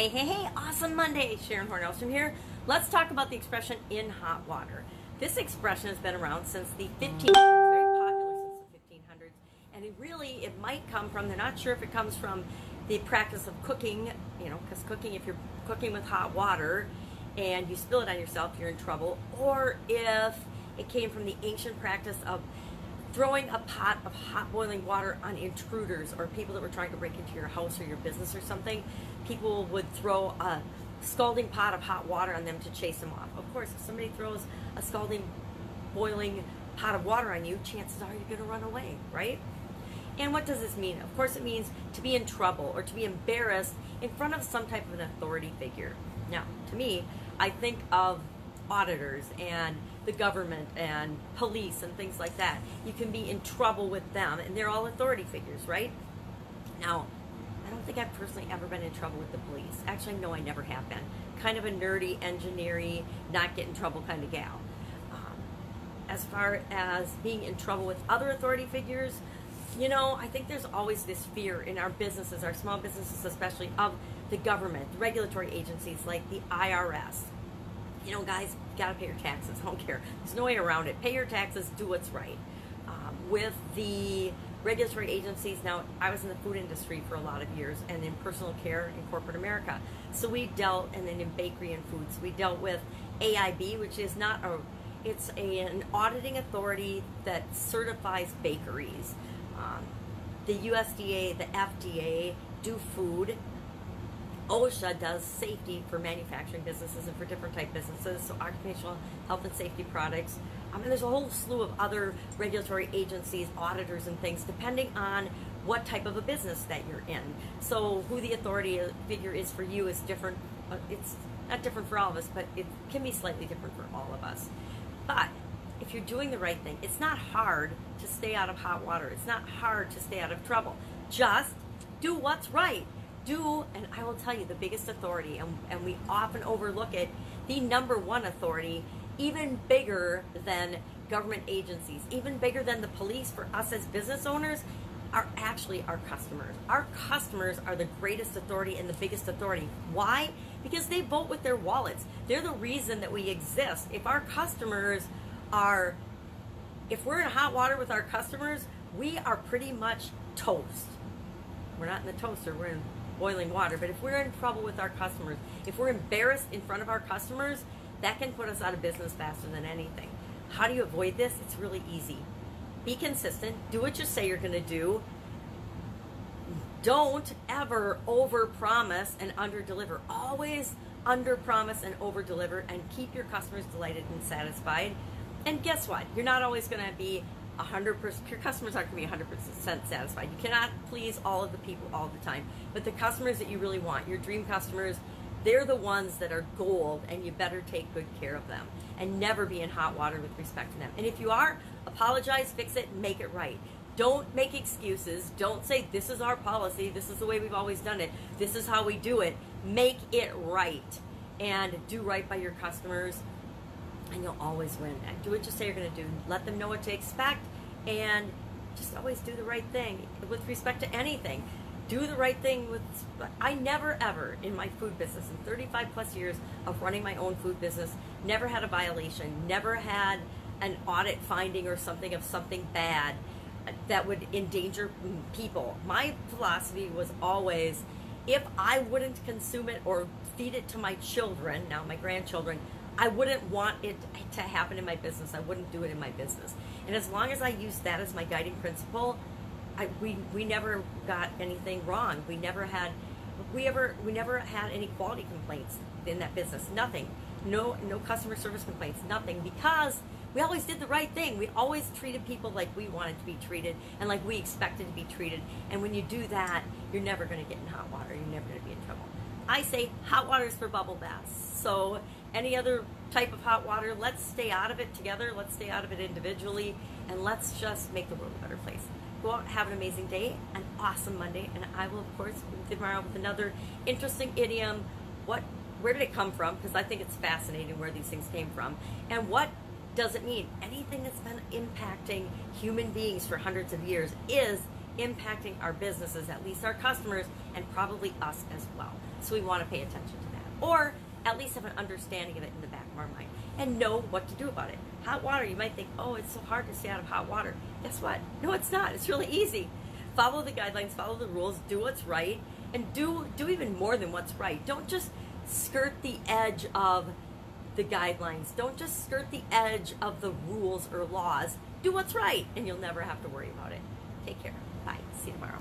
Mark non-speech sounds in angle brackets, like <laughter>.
Hey, hey, hey, awesome Monday. Sharon Hornelstrom here. Let's talk about the expression in hot water. This expression has been around since the 1500s, very popular since the 1500s, and it really, it might come from, they're not sure if it comes from the practice of cooking, you know, because cooking, if you're cooking with hot water and you spill it on yourself, you're in trouble, or if it came from the ancient practice of throwing a pot of hot boiling water on intruders or people that were trying to break into your house or your business or something, people would throw a scalding pot of hot water on them to chase them off. Of course, if somebody throws a scalding, boiling pot of water on you, chances are you're going to run away, right? And what does this mean? Of course, it means to be in trouble or to be embarrassed in front of some type of an authority figure. Now, to me, I think of auditors and the government and police and things like that. You can be in trouble with them, and they're all authority figures, right? Now, think I've personally ever been in trouble with the police. Actually, no, I never have been. Kind of a nerdy, engineering, not get in trouble kind of gal. Um, as far as being in trouble with other authority figures, you know, I think there's always this fear in our businesses, our small businesses especially, of the government, the regulatory agencies like the IRS, you know, guys, you gotta pay your taxes. <laughs> I don't care. There's no way around it. Pay your taxes, do what's right. Um, with the regulatory agencies, now I was in the food industry for a lot of years and in personal care in corporate America. So we dealt, and then in bakery and foods, we dealt with AIB, which is not a, it's a, an auditing authority that certifies bakeries. Um, the USDA, the FDA do food OSHA does safety for manufacturing businesses and for different type businesses, so occupational health and safety products. Um, and there's a whole slew of other regulatory agencies, auditors, and things, depending on what type of a business that you're in. So who the authority figure is for you is different. Uh, it's not different for all of us, but it can be slightly different for all of us. But if you're doing the right thing, it's not hard to stay out of hot water. It's not hard to stay out of trouble. Just do what's right do, and I will tell you, the biggest authority, and, and we often overlook it, the number one authority, even bigger than government agencies, even bigger than the police for us as business owners, are actually our customers. Our customers are the greatest authority and the biggest authority. Why? Because they vote with their wallets. They're the reason that we exist. If our customers are, if we're in hot water with our customers, we are pretty much toast. We're not in the toaster, we're in boiling water. But if we're in trouble with our customers, if we're embarrassed in front of our customers, that can put us out of business faster than anything. How do you avoid this? It's really easy. Be consistent. Do what you say you're going to do. Don't ever over promise and under deliver. Always under promise and over deliver and keep your customers delighted and satisfied. And guess what? You're not always going to be 100% your customers aren't going to be 100% satisfied. You cannot please all of the people all the time. But the customers that you really want, your dream customers, they're the ones that are gold and you better take good care of them and never be in hot water with respect to them. And if you are, apologize, fix it, make it right. Don't make excuses. Don't say this is our policy, this is the way we've always done it, this is how we do it. Make it right and do right by your customers and you'll always win. Do what you say you're going to do. Let them know what to expect, and just always do the right thing with respect to anything. Do the right thing with. I never ever in my food business in 35 plus years of running my own food business never had a violation. Never had an audit finding or something of something bad that would endanger people. My philosophy was always if I wouldn't consume it or feed it to my children, now my grandchildren, I wouldn't want it to happen in my business. I wouldn't do it in my business. And as long as I use that as my guiding principle, I, we we never got anything wrong. We never had we ever we never had any quality complaints in that business. Nothing. No no customer service complaints. Nothing because we always did the right thing. We always treated people like we wanted to be treated and like we expected to be treated. And when you do that, you're never going to get in hot water. You're never going to be in trouble. I say hot water is for bubble baths. So any other type of hot water, let's stay out of it together. Let's stay out of it individually, and let's just make the world a better place. Go out, have an amazing day, an awesome Monday, and I will of course be tomorrow with another interesting idiom. What, where did it come from? Because I think it's fascinating where these things came from, and what does it mean? Anything that's been impacting human beings for hundreds of years is impacting our businesses, at least our customers, and probably us as well. So we want to pay attention to that. Or at least have an understanding of it in the back of our mind and know what to do about it. Hot water, you might think, oh, it's so hard to stay out of hot water. Guess what? No, it's not. It's really easy. Follow the guidelines, follow the rules, do what's right, and do do even more than what's right. Don't just skirt the edge of the guidelines. Don't just skirt the edge of the rules or laws. Do what's right, and you'll never have to worry about it. Take care. Bye. See you tomorrow.